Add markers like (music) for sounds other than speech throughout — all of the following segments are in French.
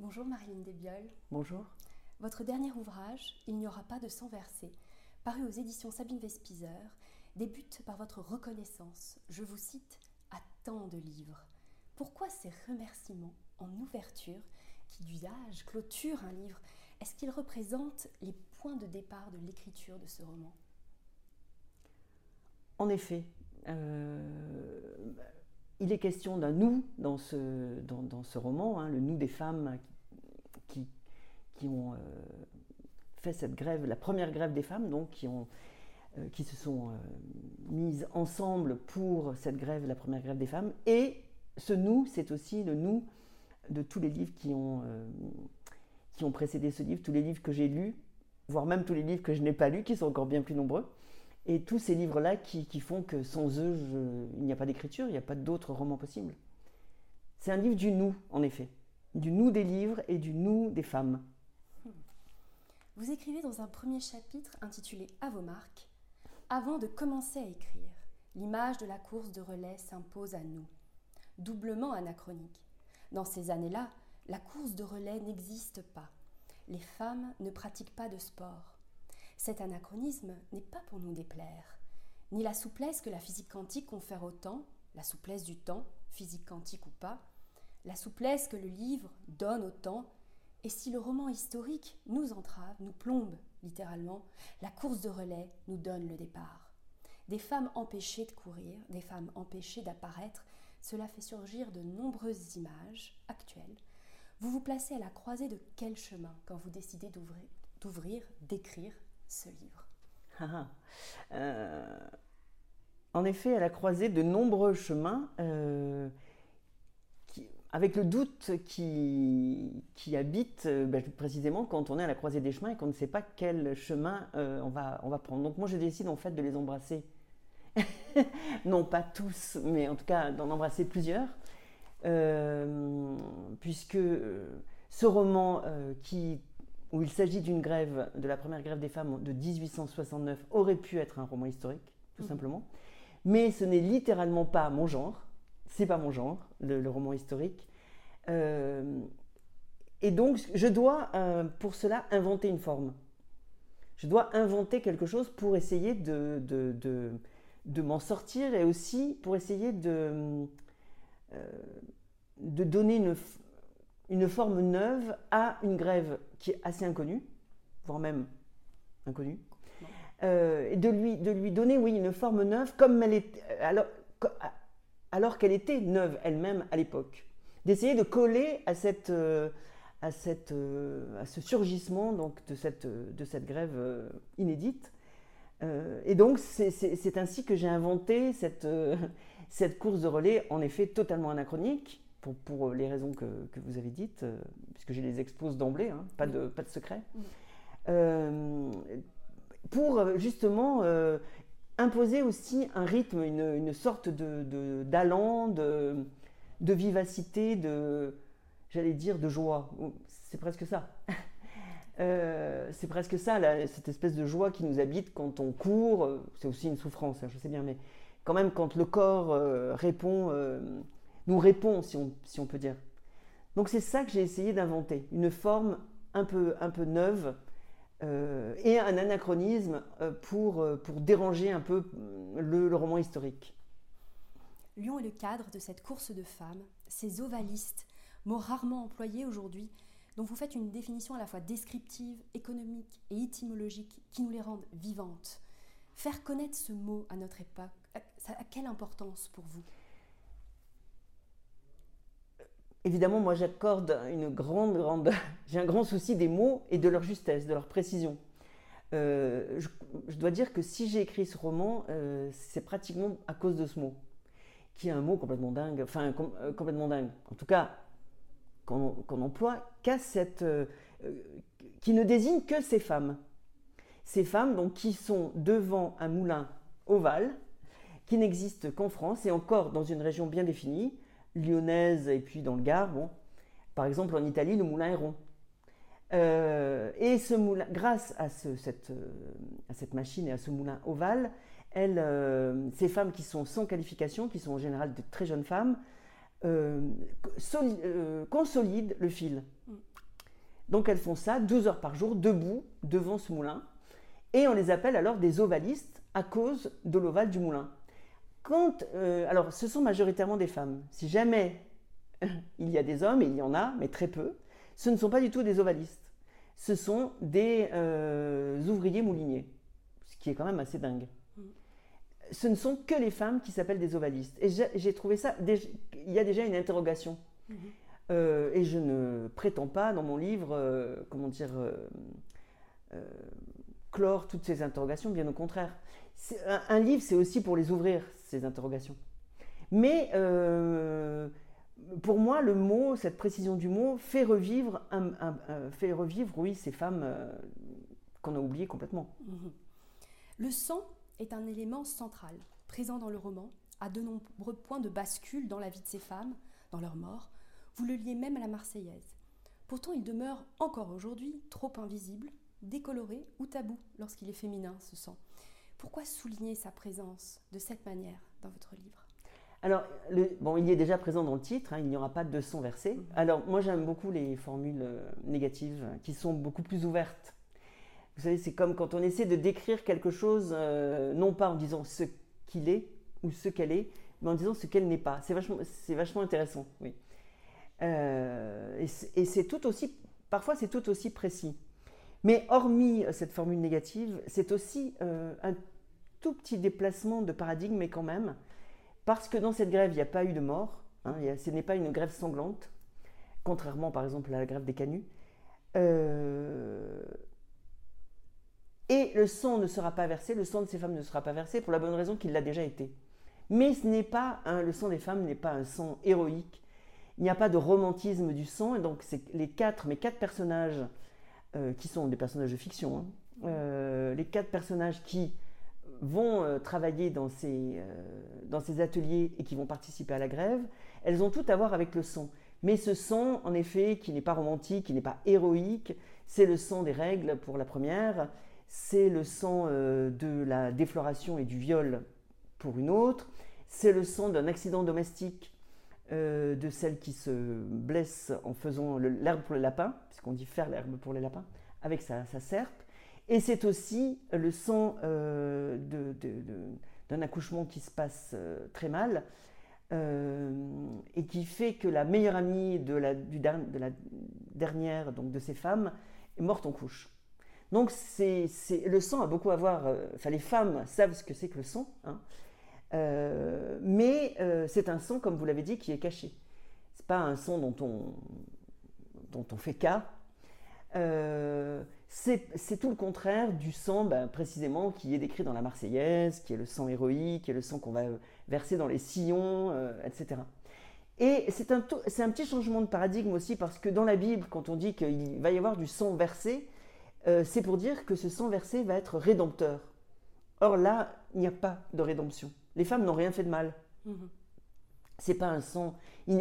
Bonjour Marilyn Desbioles. Bonjour. Votre dernier ouvrage, Il n'y aura pas de sang versé, paru aux éditions Sabine Vespizer, débute par votre reconnaissance, je vous cite, à tant de livres. Pourquoi ces remerciements en ouverture qui, d'usage, clôturent un livre? Est-ce qu'ils représentent les points de départ de l'écriture de ce roman? En effet, euh, il est question d'un nous dans ce, roman, hein, le nous des femmes qui, ont euh, fait cette grève, la première grève des femmes, donc qui, euh, se sont mises ensemble pour cette grève, la première grève des femmes. Et ce nous, c'est aussi le nous de tous les livres qui ont, qui ont précédé ce livre, tous les livres que j'ai lus, voire même tous les livres que je n'ai pas lus, qui sont encore bien plus nombreux. Et tous ces livres-là qui, font que sans eux, il n'y a pas d'écriture, il n'y a pas d'autres romans possibles. C'est un livre du nous, en effet. Du nous des livres et du nous des femmes. Vous écrivez dans un premier chapitre intitulé À vos marques Avant de commencer à écrire, l'image de la course de relais s'impose à nous. Doublement anachronique. Dans ces années-là, la course de relais n'existe pas. Les femmes ne pratiquent pas de sport. Cet anachronisme n'est pas pour nous déplaire, ni la souplesse que la physique quantique confère au temps, la souplesse du temps, physique quantique ou pas, la souplesse que le livre donne au temps, et si le roman historique nous entrave, nous plombe littéralement, la course de relais nous donne le départ. Des femmes empêchées de courir, des femmes empêchées d'apparaître, cela fait surgir de nombreuses images actuelles. Vous vous placez à la croisée de quel chemin quand vous décidez d'ouvrir, d'écrire ce livre ah, ah. Euh, En effet, elle a croisé de nombreux chemins, euh, avec le doute qui, habite euh, ben, précisément quand on est à la croisée des chemins et qu'on ne sait pas quel chemin on, va, on va prendre. Donc moi, je décide en fait de les embrasser. (laughs) non pas tous, mais en tout cas d'en embrasser plusieurs, puisque ce roman qui où il s'agit d'une grève, de la première grève des femmes de 1869, aurait pu être un roman historique, tout mhm. simplement. Mais ce n'est littéralement pas mon genre. C'est pas mon genre, le, roman historique. Euh, et donc, je dois, euh, pour cela, inventer une forme. Je dois inventer quelque chose pour essayer de, de, de, m'en sortir et aussi pour essayer de, euh, de donner une, une forme neuve à une grève qui est assez inconnue, voire même inconnue, euh, et de lui, de lui donner, oui, une forme neuve comme elle est, alors, alors qu'elle était neuve elle-même à l'époque. D'essayer de coller à, cette, euh, à, cette, euh, à ce surgissement donc, de, cette, de cette grève inédite. et donc, c'est ainsi que j'ai inventé cette, (laughs) cette course de relais, en effet totalement anachronique, pour, pour, les raisons que, que, vous avez dites, euh, puisque je les expose d'emblée, hein, pas, de, pas de secret, euh, pour euh, justement imposer aussi un rythme, une, une sorte d'allant, de, de, de, vivacité, de, j'allais dire, de joie. C'est presque ça. (laughs) c'est presque ça, cette espèce de joie qui nous habite quand on court. C'est aussi une souffrance, hein, je sais bien, mais quand même quand le corps répond nous répond, si on, peut dire. Donc c'est ça que j'ai essayé d'inventer, une forme un peu, neuve euh, et un anachronisme euh, pour, euh, pour déranger un peu le, roman historique. Lyon est le cadre de cette course de femmes, ces ovalistes, mot rarement employé aujourd'hui, dont vous faites une définition à la fois descriptive, économique et étymologique qui nous les rendent vivantes. Faire connaître ce mot à notre époque, ça a quelle importance pour vous? Évidemment, moi j'accorde une grande, grande. (laughs) J'ai un grand souci des mots et de leur justesse, de leur précision. Euh, je, dois dire que si j'ai écrit ce roman, euh, c'est pratiquement à cause de ce mot, qui est un mot complètement dingue, enfin euh, complètement dingue. En tout cas, qu'on emploie qu'à cette, qui ne désigne que ces femmes. Ces femmes donc qui sont devant un moulin ovale, qui n'existe qu'en France et encore dans une région bien définie, lyonnaise et puis dans le Gard. Bon. Par exemple, en Italie, le moulin est rond. Euh, et ce moulin, grâce à, ce, cette, euh, à, cette, machine et à ce moulin ovale, euh, ces femmes qui sont sans qualification, qui sont en général de très jeunes femmes, consolident le fil. Donc elles font ça 12 heures par jour, debout, devant ce moulin. Et on les appelle alors des ovalistes à cause de l'ovale du moulin. Quand, euh, alors ce sont majoritairement des femmes. Si jamais (laughs) il y a des hommes, et il y en a, mais très peu, ce ne sont pas du tout des ovalistes. Ce sont des euh, ouvriers mouliniers, ce qui est quand même assez dingue. Mm. Ce ne sont que les femmes qui s'appellent des ovalistes. Et j'ai trouvé ça, il y a déjà une interrogation. Mm-hmm. Euh, et je ne prétends pas dans mon livre, comment dire, clore toutes ces interrogations, bien au contraire. Un, livre, c'est aussi pour les ouvrir, ces interrogations. Mais euh, pour moi, le mot, cette précision du mot, fait revivre, un, fait revivre oui, ces femmes euh, qu'on a oubliées complètement. Mhm. Le sang est un élément central, présent dans le roman, à de nombreux points de bascule dans la vie de ces femmes, dans leur mort. Vous le liez même à la Marseillaise. Pourtant, il demeure encore aujourd'hui trop invisible, décoloré ou tabou lorsqu'il est féminin, ce sang. Pourquoi souligner sa présence de cette manière dans votre livre? Alors, bon, il y est déjà présent dans le titre, hein, il n'y aura pas de son versé. Mhm. Alors, moi j'aime beaucoup les formules euh, négatives qui sont beaucoup plus ouvertes. Vous savez, c'est comme quand on essaie de décrire quelque chose, euh, non pas en disant ce qu'il est ou ce qu'elle est, mais en disant ce qu'elle n'est pas. C'est vachement, vachement intéressant, oui. Euh, et c'est tout aussi, parfois c'est tout aussi précis. Mais hormis euh, cette formule négative, c'est aussi euh, un tout petit déplacement de paradigme, mais quand même, parce que dans cette grève, il n'y a pas eu de mort, hein, ce n'est pas une grève sanglante, contrairement par exemple à la grève des canuts. Euh, et le sang ne sera pas versé, le sang de ces femmes ne sera pas versé pour la bonne raison qu'il l'a déjà été. Mais ce n'est pas le sang des femmes n'est pas un sang héroïque. Il n'y a pas de romantisme du sang, et donc c'est les quatre, mes quatre personnages euh, qui sont des personnages de fiction, hein. euh, les quatre personnages qui vont euh, travailler dans ces, dans ces ateliers et qui vont participer à la grève, elles ont tout à voir avec le sang. Mais ce sang, en effet, qui n'est pas romantique, qui n'est pas héroïque, c'est le sang des règles pour la première, c'est le sang de la défloration et du viol pour une autre, c'est le sang d'un accident domestique euh, de celle qui se blesse en faisant l'herbe pour les lapins, puisqu'on dit faire l'herbe pour les lapins, avec sa, serpe. Et c'est aussi le sang euh, d'un accouchement qui se passe euh, très mal et qui fait que la meilleure amie de la, de la dernière donc de ces femmes est morte en couche. Donc c'est, le sang a beaucoup à voir, enfin les femmes savent ce que c'est que le sang, hein, euh, mais euh, c'est un son, comme vous l'avez dit, qui est caché. C'est pas un son dont on, dont on fait cas. Euh, c'est tout le contraire du sang, ben, précisément, qui est décrit dans la Marseillaise, qui est le sang héroïque, qui est le sang qu'on va verser dans les sillons, etc. Et c'est un, un, petit changement de paradigme aussi, parce que dans la Bible, quand on dit qu'il va y avoir du sang versé, c'est pour dire que ce sang versé va être rédempteur. Or là, il n'y a pas de rédemption. Les femmes n'ont rien fait de mal. Mhm. C'est pas un sang.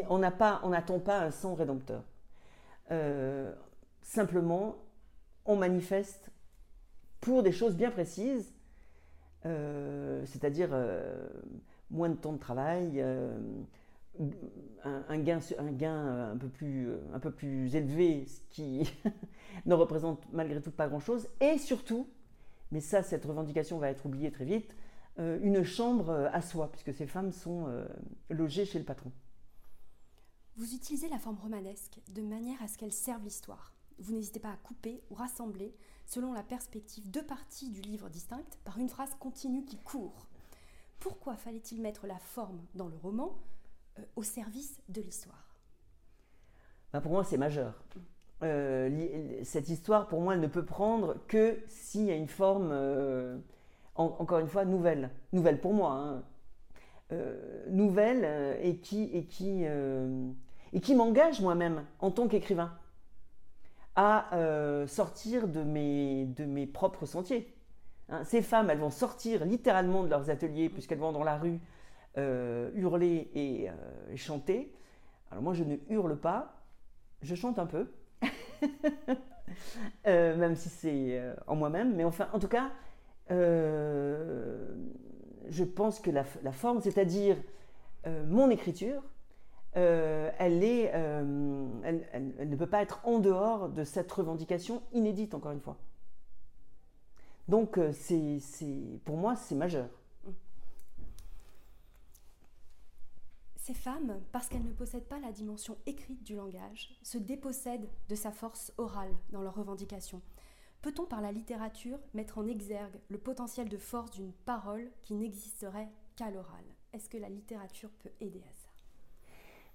On n'a pas, on n'attend pas un sang rédempteur. Euh, simplement, on manifeste pour des choses bien précises, euh, c'est-à-dire euh, moins de temps de travail, un, gain, un gain un peu plus, un peu plus élevé, ce qui (laughs) ne représente malgré tout pas grand-chose, et surtout, mais ça, cette revendication va être oubliée très vite, une chambre euh, à soi, puisque ces femmes sont euh, logées chez le patron. Vous utilisez la forme romanesque de manière à ce qu'elle serve l'histoire. Vous n'hésitez pas à couper ou rassembler, selon la perspective, deux parties du livre distinctes par une phrase continue qui court. Pourquoi fallait-il mettre la forme dans le roman au service de l'histoire? Bah, Pour moi, c'est majeur. cette histoire, pour moi, elle ne peut prendre que s'il y a une forme encore une fois, nouvelle. Nouvelle pour moi. Hein. Euh, nouvelle euh, et qui, et qui, euh, et qui m'engage moi-même en tant qu'écrivain à sortir de mes, de mes propres sentiers. Hein. ces femmes, elles vont sortir littéralement de leurs ateliers puisqu'elles vont dans la rue hurler et, et, chanter. Alors moi, je ne hurle pas, je chante un peu, (laughs) même si c'est en moi-même, mais enfin, en tout cas, euh, je pense que la, forme, c'est-à-dire euh, mon écriture, euh, elle, ne peut pas être en dehors de cette revendication inédite, encore une fois. Donc, pour moi, c'est majeur. Ces femmes, parce qu'elles ne possèdent pas la dimension écrite du langage, se dépossèdent de sa force orale dans leurs revendications. Peut-on par la littérature mettre en exergue le potentiel de force d'une parole qui n'existerait qu'à l'oral? Est-ce que la littérature peut aider à ça?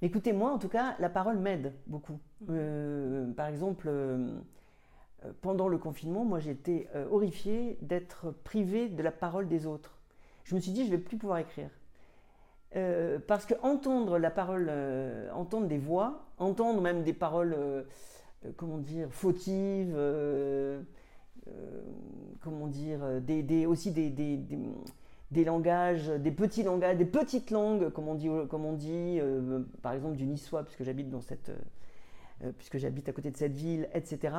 Écoutez, moi en tout cas, la parole m'aide beaucoup. Mmh. Euh, par exemple, euh, pendant le confinement, moi j'étais euh, horrifiée d'être privée de la parole des autres. Je me suis dit, je ne vais plus pouvoir écrire. parce que entendre la parole, entendre des voix, entendre même des paroles comment dire, fautives, euh, euh, comment dire, des, aussi des, des, langages, des petits langages, des petites langues, comme on dit, comme on dit par exemple du niçois, puisque j'habite dans cette, puisque j'habite à côté de cette ville, etc.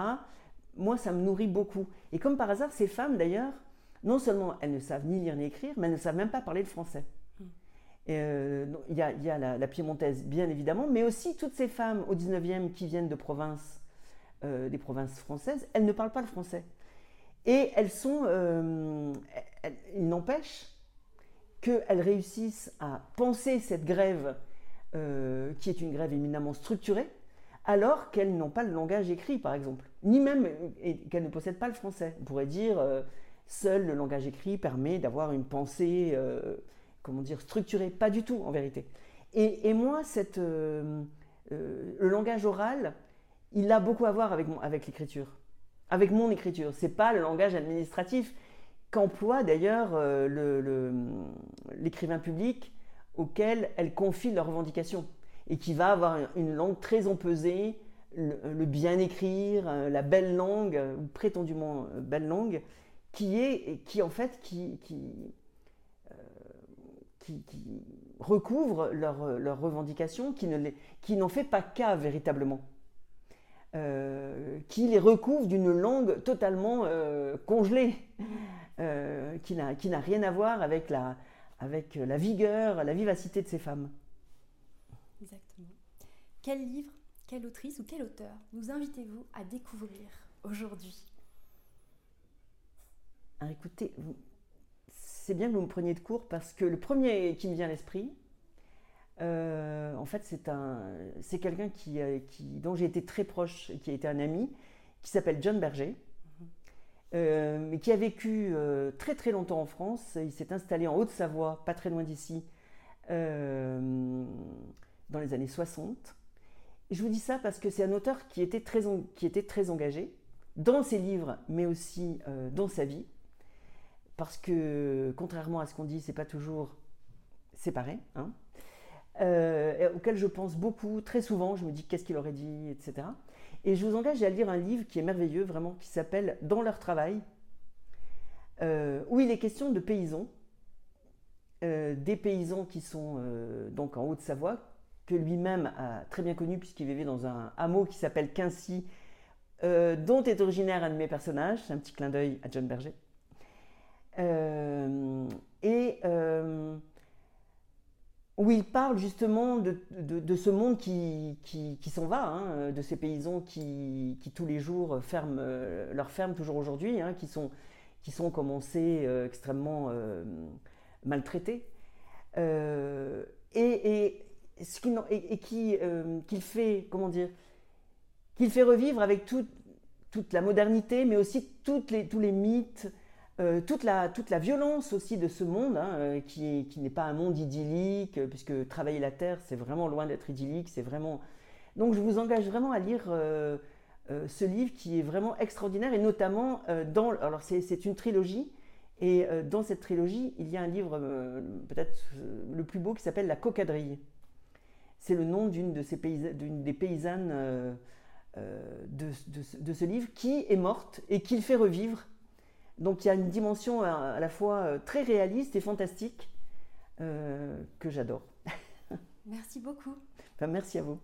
Moi, ça me nourrit beaucoup. Et comme par hasard, ces femmes, d'ailleurs, non seulement elles ne savent ni lire ni écrire, mais elles ne savent même pas parler le français. Hmm. Il y a, y a la, la, piémontaise, bien évidemment, mais aussi toutes ces femmes au 19e qui viennent de province euh, des provinces françaises, elles ne parlent pas le français. Et elles sont, euh, il n'empêche qu'elles réussissent à penser cette grève, euh, qui est une grève éminemment structurée, alors qu'elles n'ont pas le langage écrit, par exemple, ni même qu'elles ne possèdent pas le français. On pourrait dire, seul le langage écrit permet d'avoir une pensée, comment dire, structurée. Pas du tout, en vérité. Et, moi, le langage oral, il a beaucoup à voir avec, l'écriture, avec mon écriture. C'est pas le langage administratif qu'emploie d'ailleurs euh, l'écrivain public auquel elle confie leurs revendications et qui va avoir une langue très empesée, le, bien écrire, euh, la belle langue, ou prétendument euh, belle langue, qui est, qui en fait, qui, recouvre leurs revendications, qui n'en fait pas cas véritablement. Euh, qui les recouvre d'une langue totalement euh, congelée, euh, qui n'a rien à voir avec la, avec la vigueur, la vivacité de ces femmes. Exactement. Quel livre, quelle autrice ou quel auteur nous invitez-vous à découvrir aujourd'hui? Ah, Écoutez, c'est bien que vous me preniez de court parce que le premier qui me vient à l'esprit, euh, en fait, c'est un, c'est quelqu'un qui, euh, qui, dont j'ai été très proche, qui a été un ami, qui s'appelle John Berger, mhm. euh, mais qui a vécu très très longtemps en France. Il s'est installé en Haute-Savoie, pas très loin d'ici, dans les années 60. je vous dis ça parce que c'est un auteur qui était très, qui était très engagé dans ses livres, mais aussi dans sa vie, parce que contrairement à ce qu'on dit, c'est pas toujours séparé. Hein euh, auquel je pense beaucoup, très souvent. Je me dis qu'est-ce qu'il aurait dit, etc. Et je vous engage à lire un livre qui est merveilleux, vraiment, qui s'appelle Dans leur travail, euh, où il est question de paysans, euh, des paysans qui sont donc en Haute-Savoie, que lui-même a très bien connu puisqu'il vivait dans un hameau qui s'appelle Quincy, dont est originaire un de mes personnages. Un petit clin d'œil à John Berger. et où il parle justement de, ce monde qui, qui, s'en va, hein, de ces paysans qui, tous les jours ferment euh, leur ferme toujours aujourd'hui, hein, qui, sont, qui sont, comme on sait, euh, extrêmement euh, maltraités. et, ce qui, et, qui qu'il fait, comment dire, qu'il fait revivre avec toute la modernité, mais aussi toutes les, tous les mythes, euh, toute, la, violence aussi de ce monde, hein, euh, qui, n'est pas un monde idyllique, euh, puisque travailler la terre, c'est vraiment loin d'être idyllique, c'est vraiment... Donc je vous engage vraiment à lire ce livre qui est vraiment extraordinaire, et notamment dans... Alors c'est une trilogie, et dans cette trilogie, il y a un livre peut-être le plus beau qui s'appelle La Cocadrille. C'est le nom d'une des paysannes de, de, ce livre qui est morte et qu'il fait revivre donc il y a une dimension à, la fois euh, très réaliste et fantastique euh, que j'adore. (laughs) Merci beaucoup. merci à vous.